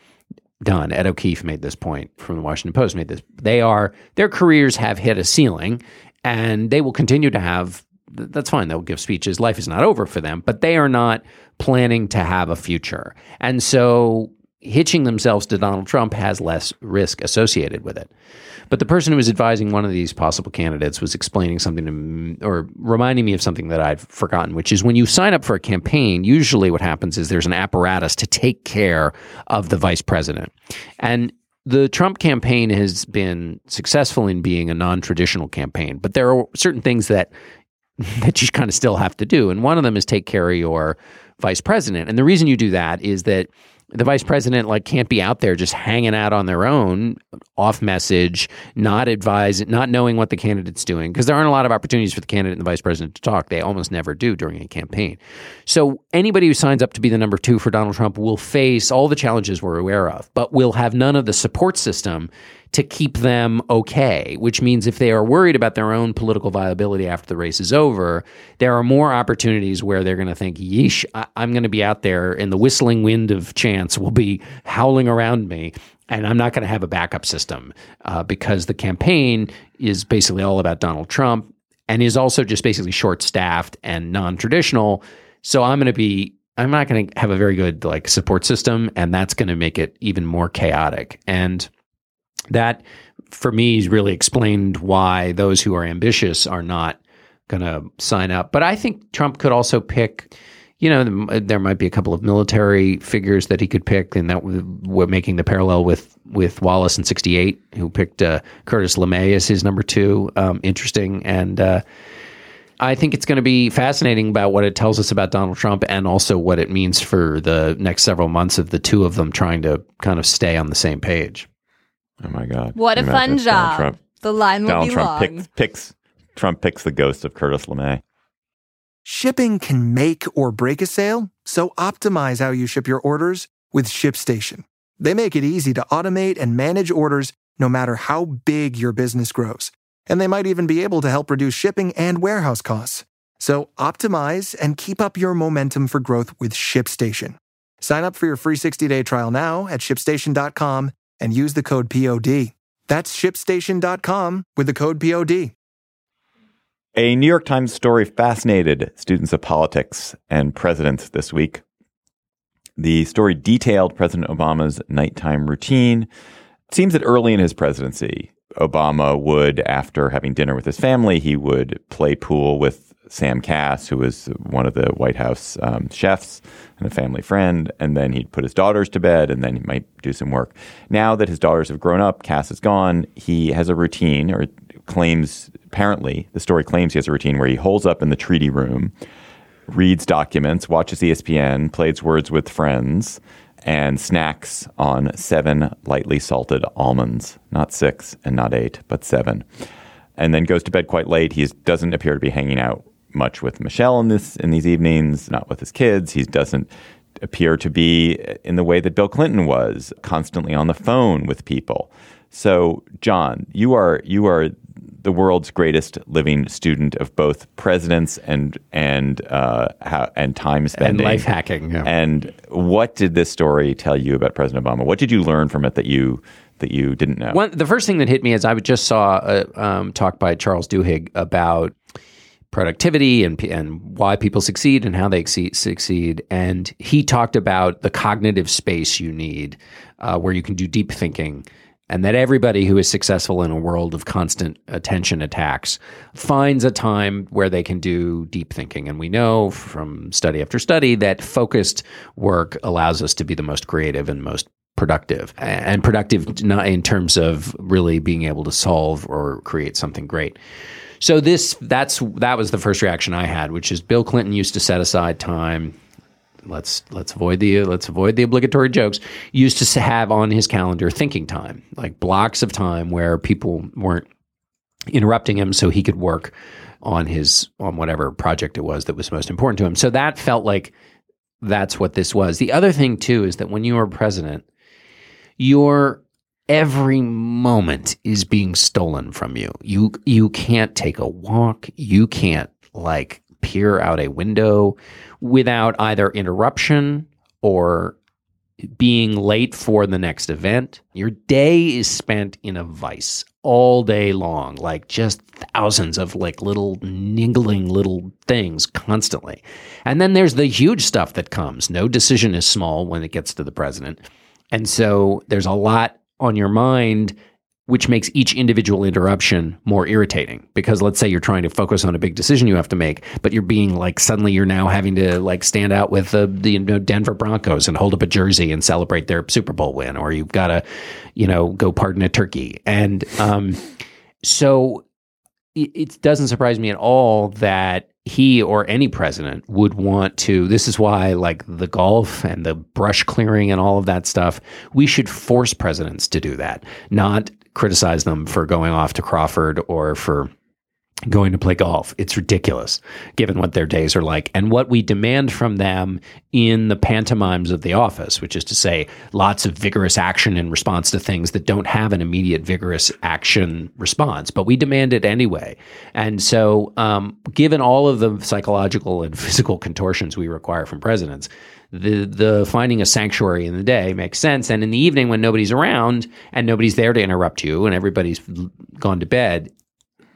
done. Ed O'Keefe made this point from the Washington Post. Made this. They are their careers have hit a ceiling, and they will continue to have. Th- That's fine. They'll give speeches. Life is not over for them, but they are not planning to have a future. And so, hitching themselves to Donald Trump has less risk associated with it. But the person who was advising one of these possible candidates was explaining something to me, or reminding me of something that I've forgotten, which is when you sign up for a campaign, usually what happens is there's an apparatus to take care of the vice president. And the Trump campaign has been successful in being a non-traditional campaign, but there are certain things that that you kind of still have to do, and one of them is take care of your vice president. And the reason you do that is that the vice president like can't be out there just hanging out on their own off message not advise not knowing what the candidate's doing because there aren't a lot of opportunities for the candidate and the vice president to talk they almost never do during a campaign so anybody who signs up to be the number two for donald trump will face all the challenges we're aware of but will have none of the support system to keep them okay, which means if they are worried about their own political viability after the race is over, there are more opportunities where they're going to think, yeesh, I- am going to be out there and the whistling wind of chance will be howling around me. And I'm not going to have a backup system uh, because the campaign is basically all about Donald Trump and is also just basically short staffed and non traditional. So I'm going to be I'm not going to have a very good like support system, and that's going to make it even more chaotic. And that for me really explained why those who are ambitious are not going to sign up. But I think Trump could also pick, you know, there might be a couple of military figures that he could pick, and that we're making the parallel with with Wallace in '68, who picked uh, Curtis LeMay as his number two. Um, interesting and. Uh, I think it's going to be fascinating about what it tells us about Donald Trump and also what it means for the next several months of the two of them trying to kind of stay on the same page. Oh my God! What a fun job! Trump, the line will Donald be Trump long. Picks, picks Trump picks the ghost of Curtis LeMay. Shipping can make or break a sale, so optimize how you ship your orders with ShipStation. They make it easy to automate and manage orders no matter how big your business grows. And they might even be able to help reduce shipping and warehouse costs. So optimize and keep up your momentum for growth with ShipStation. Sign up for your free 60-day trial now at shipstation.com and use the code POD. That's shipstation.com with the code POD. A New York Times story fascinated students of politics and presidents this week. The story detailed President Obama's nighttime routine. It seems that early in his presidency, Obama would, after having dinner with his family, he would play pool with Sam Kass, who was one of the White House um, chefs and a family friend, and then he'd put his daughters to bed, and then he might do some work. Now that his daughters have grown up, Kass is gone. He has a routine, or claims apparently the story claims he has a routine where he holds up in the treaty room, reads documents, watches ESPN, plays words with friends, and snacks on seven lightly salted almonds, not six and not eight, but seven. And then goes to bed quite late. He doesn't appear to be hanging out much with Michelle in this in these evenings, not with his kids. He doesn't appear to be in the way that Bill Clinton was, constantly on the phone with people. So, John, you are you are the world's greatest living student of both presidents and and uh, how, and time spending and life hacking. Yeah. And what did this story tell you about President Obama? What did you learn from it that you that you didn't know? One, the first thing that hit me is I just saw a um, talk by Charles Duhigg about productivity and and why people succeed and how they succeed. And he talked about the cognitive space you need, uh, where you can do deep thinking, and that everybody who is successful in a world of constant attention attacks finds a time where they can do deep thinking. And we know from study after study that focused work allows us to be the most creative and most productive and productive not in terms of really being able to solve or create something great so this that's that was the first reaction I had, which is Bill Clinton used to set aside time. Let's let's avoid the let's avoid the obligatory jokes. Used to have on his calendar thinking time, like blocks of time where people weren't interrupting him, so he could work on his on whatever project it was that was most important to him. So that felt like that's what this was. The other thing too is that when you are president, you're every moment is being stolen from you. You you can't take a walk, you can't like peer out a window without either interruption or being late for the next event. Your day is spent in a vice all day long, like just thousands of like little niggling little things constantly. And then there's the huge stuff that comes. No decision is small when it gets to the president. And so there's a lot on your mind which makes each individual interruption more irritating. Because let's say you're trying to focus on a big decision you have to make but you're being like suddenly you're now having to like stand out with the, the you know, Denver Broncos and hold up a jersey and celebrate their Super Bowl win or you've got to you know go pardon a turkey. And um so it, it doesn't surprise me at all that he or any president would want to this is why like the golf and the brush clearing and all of that stuff we should force presidents to do that not criticize them for going off to Crawford or for going to play golf. It's ridiculous given what their days are like and what we demand from them in the pantomimes of the office, which is to say lots of vigorous action in response to things that don't have an immediate vigorous action response, but we demand it anyway. And so, um, given all of the psychological and physical contortions we require from presidents, the the finding a sanctuary in the day makes sense and in the evening when nobody's around and nobody's there to interrupt you and everybody's gone to bed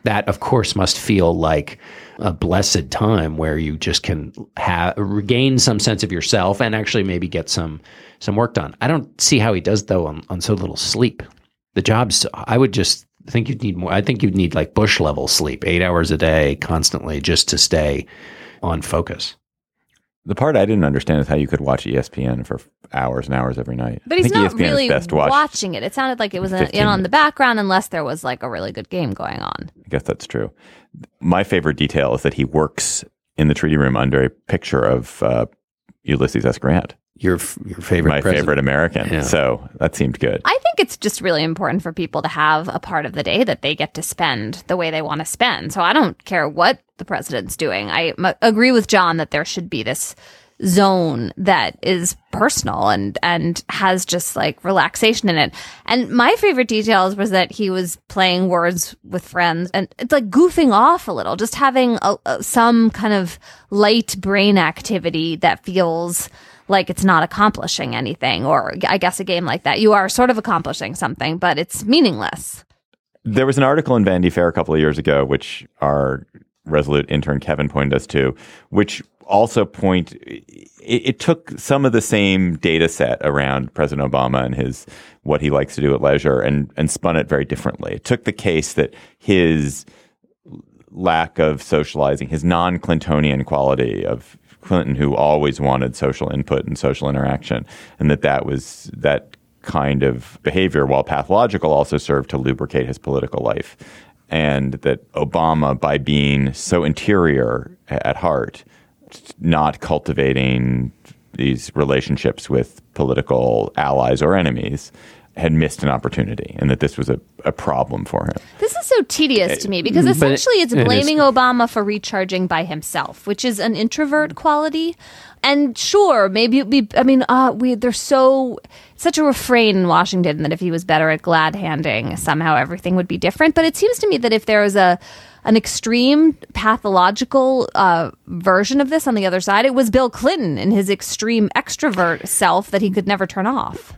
that of course must feel like a blessed time where you just can have regain some sense of yourself and actually maybe get some some work done. I don't see how he does though on, on so little sleep. The job's I would just think you'd need more. I think you'd need like Bush level sleep, eight hours a day, constantly, just to stay on focus. The part I didn't understand is how you could watch ESPN for hours and hours every night. But he's not ESPN really best watching it. It sounded like it was in, 15 in on the background, unless there was like a really good game going on. I guess that's true. My favorite detail is that he works in the treaty room under a picture of uh, Ulysses S. Grant. Your your favorite, my president. favorite American. Yeah. So that seemed good. I think it's just really important for people to have a part of the day that they get to spend the way they want to spend. So I don't care what the president's doing. I m- agree with John that there should be this zone that is personal and and has just like relaxation in it. And my favorite details was that he was playing words with friends and it's like goofing off a little, just having a, a, some kind of light brain activity that feels like it's not accomplishing anything or I guess a game like that you are sort of accomplishing something but it's meaningless. There was an article in Vanity Fair a couple of years ago, which our resolute intern Kevin pointed us to, which also point it, it, took some of the same data set around President Obama and his what he likes to do at leisure and and spun it very differently. It took the case that his lack of socializing, his non-Clintonian quality of Clinton, who always wanted social input and social interaction, and that that was that kind of behavior, while pathological, also served to lubricate his political life, and that Obama, by being so interior at heart, not cultivating these relationships with political allies or enemies had missed an opportunity and that this was a, a problem for him. This is so tedious to me because essentially it's it is. blaming Obama for recharging by himself, which is an introvert quality. And sure, maybe it'd be, I mean, uh, we, there's so, such a refrain in Washington that if he was better at glad handing, somehow everything would be different. But it seems to me that if there was a, an extreme pathological uh, version of this on the other side, it was Bill Clinton in his extreme extrovert self that he could never turn off.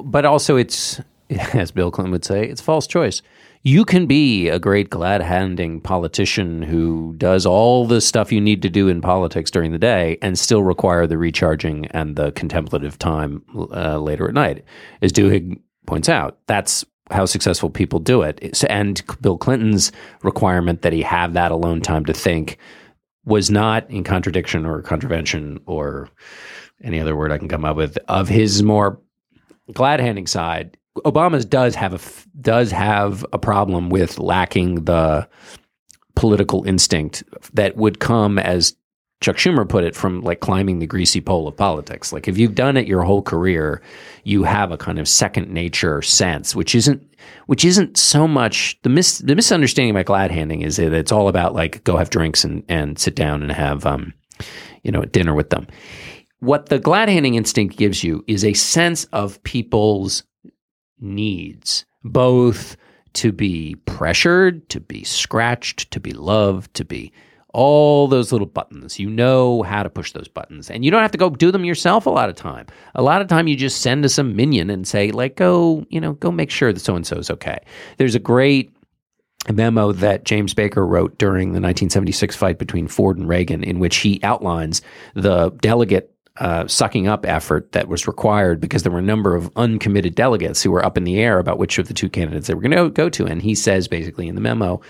but also it's as Bill Clinton would say, it's false choice. You can be a great glad handing politician who does all the stuff you need to do in politics during the day and still require the recharging and the contemplative time uh, later at night. As Duhigg points out, that's how successful people do it. And Bill Clinton's requirement that he have that alone time to think was not in contradiction or contravention or any other word I can come up with of his more glad handing side. Obama's does have a does have a problem with lacking the political instinct that would come as Chuck Schumer put it from like climbing the greasy pole of politics. Like if you've done it your whole career, you have a kind of second nature sense, which isn't which isn't so much the mis the misunderstanding about glad handing is that it's all about like go have drinks and and sit down and have um you know dinner with them. What the glad handing instinct gives you is a sense of people's needs, both to be pressured, to be scratched, to be loved, to be all those little buttons. You know how to push those buttons. And you don't have to go do them yourself a lot of time. A lot of time you just send to some minion and say, like, go, you know, go make sure that so and so is okay. There's a great memo that James Baker wrote during the 1976 fight between Ford and Reagan, in which he outlines the delegate uh, sucking up effort that was required because there were a number of uncommitted delegates who were up in the air about which of the two candidates they were going to go to. And he says basically in the memo,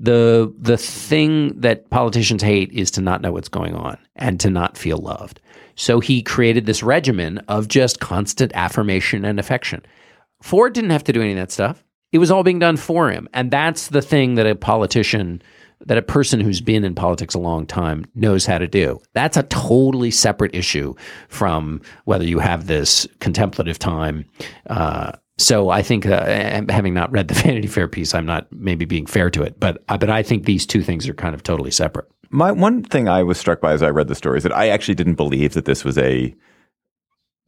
the the thing that politicians hate is to not know what's going on and to not feel loved. So he created this regimen of just constant affirmation and affection. Ford didn't have to do any of that stuff. It was all being done for him. And that's the thing that a politician, that a person who's been in politics a long time knows how to do. That's a totally separate issue from whether you have this contemplative time. Uh, so I think, uh, having not read the Vanity Fair piece, I'm not maybe being fair to it, but uh, but I think these two things are kind of totally separate. My one thing I was struck by as I read the story is that I actually didn't believe that this was a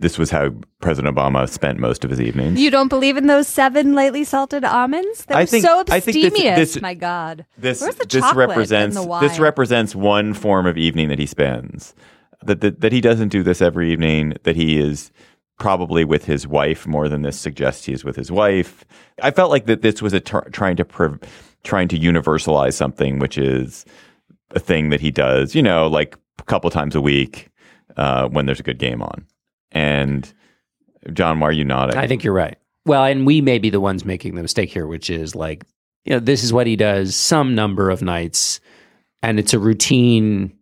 this was how President Obama spent most of his evenings. You don't believe in those seven lightly salted almonds? They're I think- so think this- this- My God. This Where's the this represents this represents one form of evening that he spends. That, that that he doesn't do this every evening. That he is probably with his wife more than this suggests he is with his wife. I felt like that this was a tr- trying to trying to universalize something, which is a thing that he does. You know, like a couple times a week uh, when there's a good game on. And John, why are you nodding? I think you're right. Well, and we may be the ones making the mistake here, which is like, you know, this is what he does some number of nights, and it's a routine.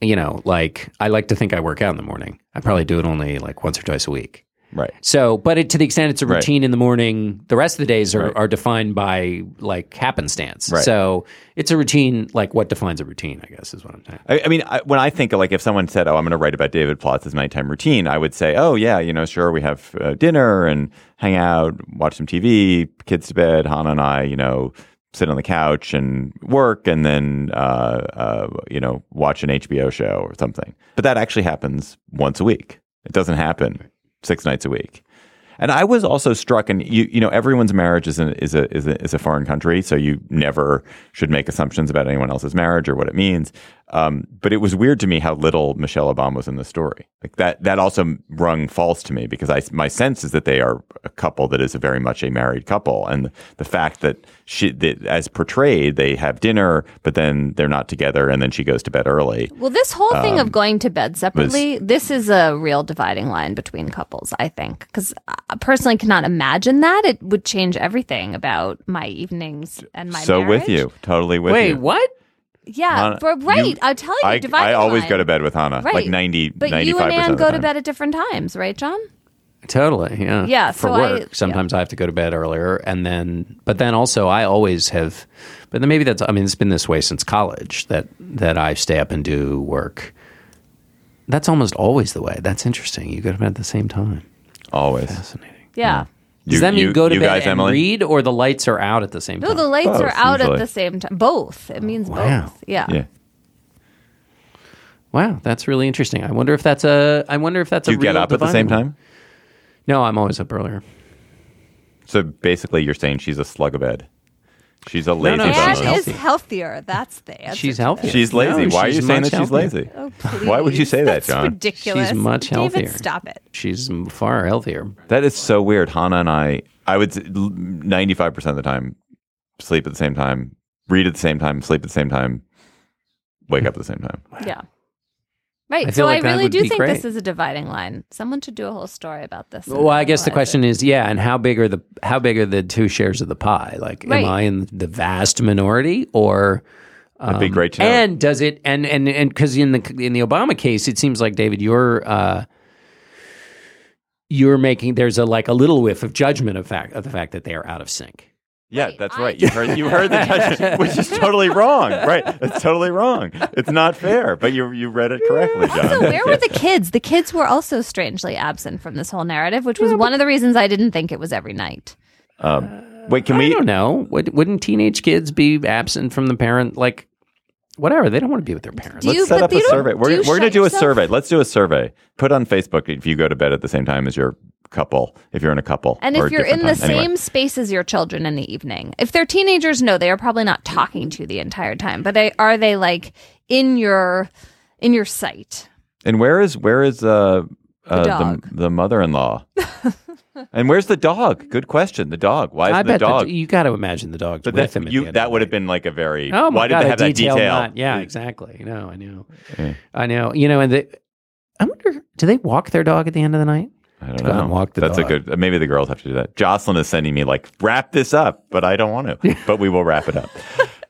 You know, like I like to think I work out in the morning. I probably do it only like once or twice a week. Right. So, but it, to the extent it's a Right. routine in the morning, the rest of the days are, Right. are defined by like happenstance. Right. So it's a routine, like what defines a routine, I guess is what I'm saying. I, I mean, I, when I think of like if someone said, "Oh, I'm going to write about David Plotz's nighttime routine," I would say, "Oh, yeah, you know, sure, we have uh, dinner and hang out, watch some TV, kids to bed. Hannah and I, you know, sit on the couch and work, and then uh, uh, you know, watch an HBO show or something." But that actually happens once a week. It doesn't happen six nights a week. And I was also struck, and you you know, everyone's marriage is a, is a is a is a foreign country, so you never should make assumptions about anyone else's marriage or what it means. Um, but it was weird to me how little Michelle Obama was in the story. Like that that also rung false to me because I my sense is that they are a couple that is a very much a married couple, and the fact that she that as portrayed they have dinner, but then they're not together, and then she goes to bed early. Well, this whole thing Um, of going to bed separately, this is a real dividing line between couples, I think. Because I personally cannot imagine that. It would change everything about my evenings and my so marriage. with you, totally with Wait, you. Wait, what? Yeah, Hannah, but right. you- I tell you, I, dividing I always line. go to bed with Hannah, Right. like 90, But 95% you and Anne of the go to time. bed at different times, right, John? Totally, yeah. Yeah, For so I- work, sometimes I have to go to bed earlier, and then, but then also I always have, but then maybe that's. I mean, it's been this way since college that that I stay up and do work. That's almost always the way. That's interesting. You go to bed at the same time. Always fascinating. Yeah. Does You- that mean you- go to bed guys, and Emily? read, or the lights are out at the same time? No, the lights are out usually. at the same time. Both. It means Wow. both. Yeah. Yeah. Wow, that's really interesting. I wonder if that's a. I wonder if that's Do a. you get up at the same dividing time? No, I'm always up earlier. So basically, you're saying she's a slug of bed. She's a lazy no, bum. she's Anne healthy. is healthier. That's the answer. She's to healthy. She's lazy. No, Why are you saying that she's healthier. lazy? Oh, Why would you please. say that, That's John? ridiculous. She's much David, healthier. stop it. She's far healthier. That is so weird. Hannah and I, I would ninety five percent of the time sleep at the same time, read at the same time, sleep at the same time, wake up at the same time. Yeah. Right. I so like I really do think great. this is a dividing line. Someone should do a whole story about this. Well, I guess the question is, yeah, and how big are the how big are the two shares of the pie? Like, Right. am I in the vast minority, or That'd be great to know. Um, And does it and and and because in the in the Obama case, it seems like David, you're uh, you're making there's a like a little whiff of judgment of fact of the fact that they are out of sync. Yeah, that's right. You heard you heard the judgment, which is totally wrong. Right, it's totally wrong. It's not fair. But you you read it correctly, John. Also, where were the kids? The kids were also strangely absent from this whole narrative, which was one of the reasons I didn't think it was every night. Um, wait, can I we? don't know. Would, wouldn't teenage kids be absent from the parent? Like, whatever. They don't want to be with their parents. Do Let's you- set up a survey. We're, we're going to shut do a survey. Let's do a survey. Put on Facebook if you go to bed at the same time as your couple, if you're in a couple. And if you're in different the time. Anyway. same space as your children in the evening, if they're teenagers, no, they are probably not talking to you the entire time. But they are they like in your in your sight? And where is where is uh, uh, the, dog. the mother-in-law? and where's the dog? Good question. The dog. Why is I the dog? The, you got to imagine the dog but with that, him. you, the that would have been like a very. Oh my why god! did they a have that detail? knot. Yeah, exactly. No, I know. Yeah. I know. You know, and the, I wonder. Do they walk their dog at the end of the night? I don't Go out know. and walk the That's dog. a good. Maybe the girls have to do that. Jocelyn is sending me like wrap this up, but I don't want to. but we will wrap it up.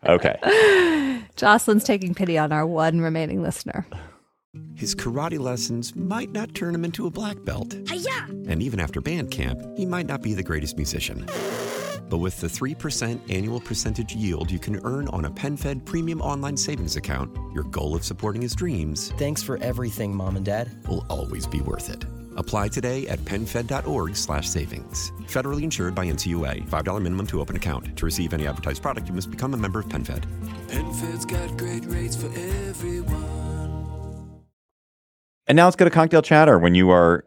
Okay. Jocelyn's taking pity on our one remaining listener. His karate lessons might not turn him into a black belt. And even after band camp, he might not be the greatest musician. But with the 3% annual percentage yield you can earn on a PenFed premium online savings account, your goal of supporting his dreams Thanks for everything, Mom and Dad. will always be worth it. Apply today at penfed.org slash savings. Federally insured by NCUA. $5 minimum to open account. To receive any advertised product, you must become a member of PenFed. PenFed's got great rates for everyone. And now let's go to cocktail chatter. When you are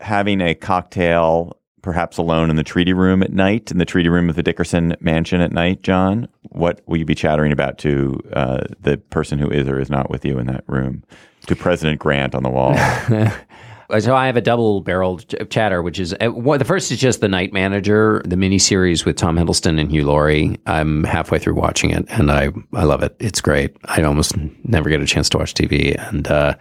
having a cocktail, perhaps alone in the treaty room at night, in the treaty room of the Dickerson mansion at night, John, what will you be chattering about to uh, the person who is or is not with you in that room? To President Grant on the wall. So I have a double-barreled ch- chatter, which is uh, one, the first is just the Night Manager, the miniseries with Tom Hiddleston and Hugh Laurie. I'm halfway through watching it, and I I love it. It's great. I almost never get a chance to watch TV, and uh,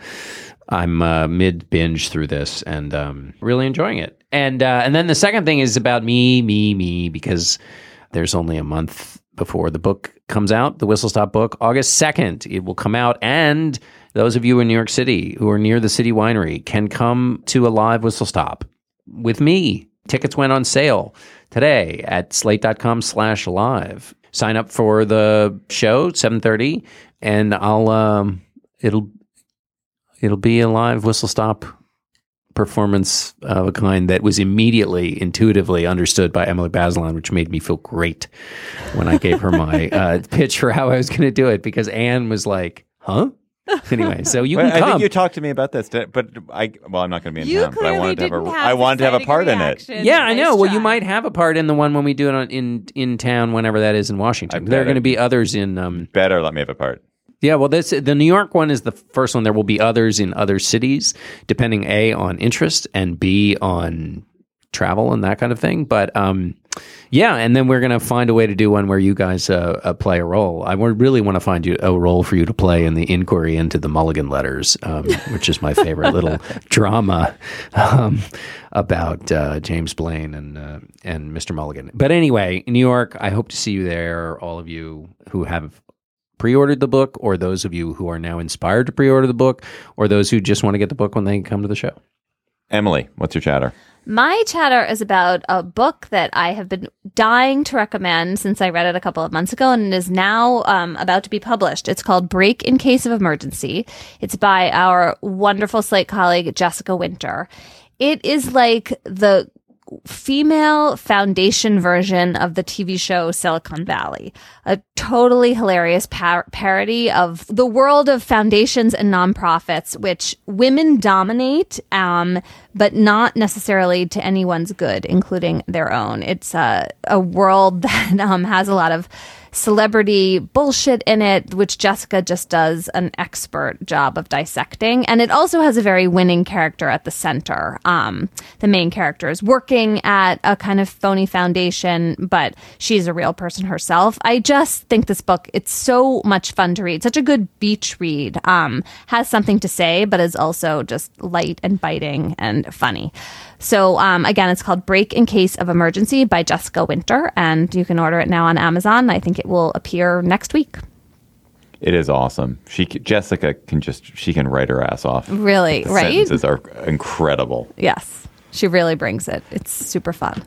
I'm uh, mid binge through this, and um, really enjoying it. And uh, and then the second thing is about me, me, me, because there's only a month before the book comes out, the Whistle Stop book, August 2nd. It will come out. And those of you in New York City who are near the City Winery can come to a live Whistle Stop with me. Tickets went on sale today at slate.com slash live. Sign up for the show, 7.30, and I'll, um, it'll, it'll be a live Whistle Stop performance of a kind that was immediately intuitively understood by Emily Bazelon, which made me feel great when I gave her my uh, pitch for how I was going to do it because Anne was like, "Huh." Anyway, so you Well, can I come. think you talked to me about this, but I well, I'm not going to be in You town. But I wanted to have a have I wanted to have a deciding part in it. yeah, I know. Well, you might have a part in the one when we do it on, in in town, whenever that is in Washington. There are going to be others in. Um, Better let me have a part. yeah, well, this the New York one is the first one. There will be others in other cities, depending a on interest and b on travel and that kind of thing. But um, yeah, and then we're gonna find a way to do one where you guys uh, uh, play a role. I really want to find you a role for you to play in the inquiry into the Mulligan letters, um, which is my favorite little drama um, about uh, James Blaine and uh, and Mr. Mulligan. But anyway, New York, I hope to see you there. All of you who have pre-ordered the book or those of you who are now inspired to pre-order the book or those who just want to get the book when they come to the show Emily, what's your chatter? My chatter is about a book that I have been dying to recommend since I read it a couple of months ago, and is now um, about to be published. It's called Break in Case of Emergency. It's by our wonderful Slate colleague, Jessica Winter. It is like the female foundation version of the TV show Silicon Valley. A totally hilarious par- parody of the world of foundations and nonprofits, which women dominate, um, but not necessarily to anyone's good, including their own. It's a, a world that um, has a lot of celebrity bullshit in it, which Jessica just does an expert job of dissecting. And it also has a very winning character at the center. Um, the main character is working at a kind of phony foundation, but she's a real person herself. I just think this book, it's so much fun to read. Such a good beach read. Um, has something to say, but is also just light and biting and funny. So um, again, it's called Break in Case of Emergency by Jessica Winter, and you can order it now on Amazon. I think it will appear next week. It is awesome. She Jessica can just she can write her ass off. Really, The right? Sentences are incredible. Yes, she really brings it. It's super fun.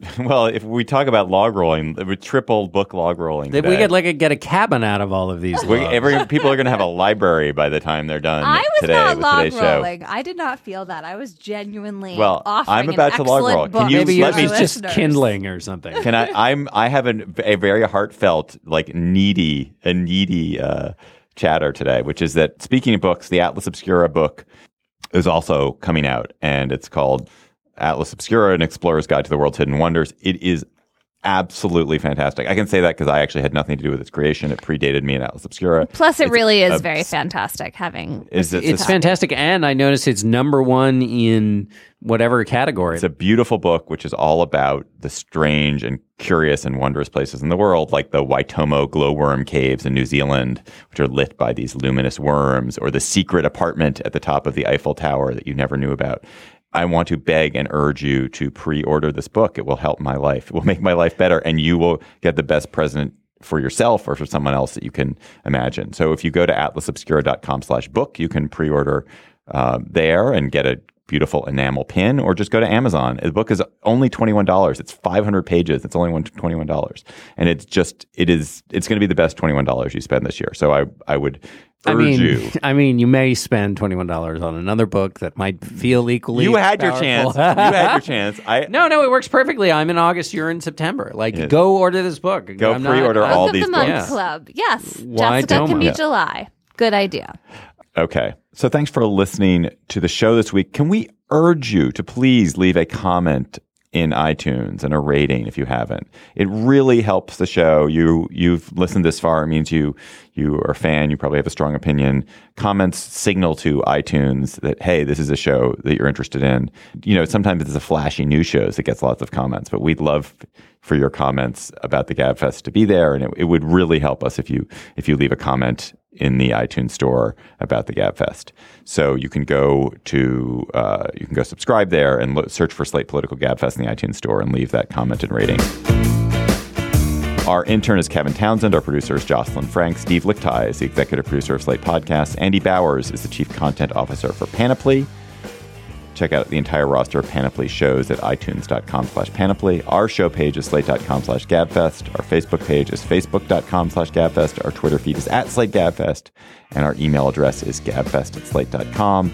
Well, if we talk about log rolling, it would triple book log rolling. If we today. could like get a cabin out of all of these We- every people are going to have a library by the time they're done I was today not with log today's show. rolling. I did not feel that. I was genuinely Well, I'm about an to log roll. Can you Maybe let me- just kindling or something. Can I? I'm. I have an, a very heartfelt, like needy, a needy uh, chatter today, which is that speaking of books, the Atlas Obscura book is also coming out, and it's called Atlas Obscura: An Explorer's Guide to the World's Hidden Wonders. It is absolutely fantastic. I can say that because I actually had nothing to do with its creation. It predated me in Atlas Obscura. Plus, it It's really is a- very fantastic having. Is it- It's fantastic, and I noticed it's number one in whatever category. It's a beautiful book, which is all about the strange and curious and wondrous places in the world, like the Waitomo glowworm caves in New Zealand, which are lit by these luminous worms, or the secret apartment at the top of the Eiffel Tower that you never knew about. I want to beg and urge you to pre-order this book. It will help my life. It will make my life better, and you will get the best present for yourself or for someone else that you can imagine. So if you go to atlasobscura.com slash book, you can pre-order uh, there and get a beautiful enamel pin or just go to Amazon. The book is only $21. It's 500 pages. It's only one- $21. And it's just, it is, it's going to be the best $21 you spend this year. So I, I would urge I mean, you. I mean, you may spend twenty one dollars on another book that might feel equally. You had your chance. You had your chance. I no, no, it works perfectly. I'm in August. You're in September. Like, Yeah. go order this book. Go I'm pre-order I'm- all of these the Month books. Club. Yes. Why Jessica can don't be we? July. Good idea. Okay. So thanks for listening to the show this week. Can we urge you to please leave a comment in iTunes and a rating if you haven't? It really helps the show. You you've listened this far. It means you you are a fan. You probably have a strong opinion. Comments signal to iTunes that hey, this is a show that you're interested in. You know, sometimes it's a flashy news shows that gets lots of comments, but we'd love for your comments about the GabFest to be there, and it, it would really help us if you if you leave a comment in the iTunes store about the GabFest. So you can go to uh, you can go subscribe there and lo- search for Slate Political GabFest in the iTunes store and leave that comment and rating. Our intern is Kevin Townsend. Our producer is Jocelyn Frank. Steve Lickteig is the executive producer of Slate Podcasts. Andy Bowers is the chief content officer for Panoply. Check out the entire roster of Panoply shows at itunes.com slash panoply. Our show page is slate.com slash gabfest. Our Facebook page is facebook.com slash gabfest. Our Twitter feed is at slate gabfest. And our email address is gabfest at slate.com.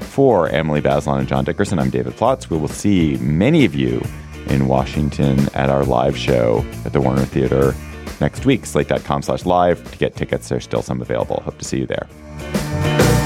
For Emily Bazelon and John Dickerson, I'm David Plotz. We will see many of you in Washington at our live show at the Warner Theater next week. Slate.com slash live. To get tickets, there's still some available. Hope to see you there.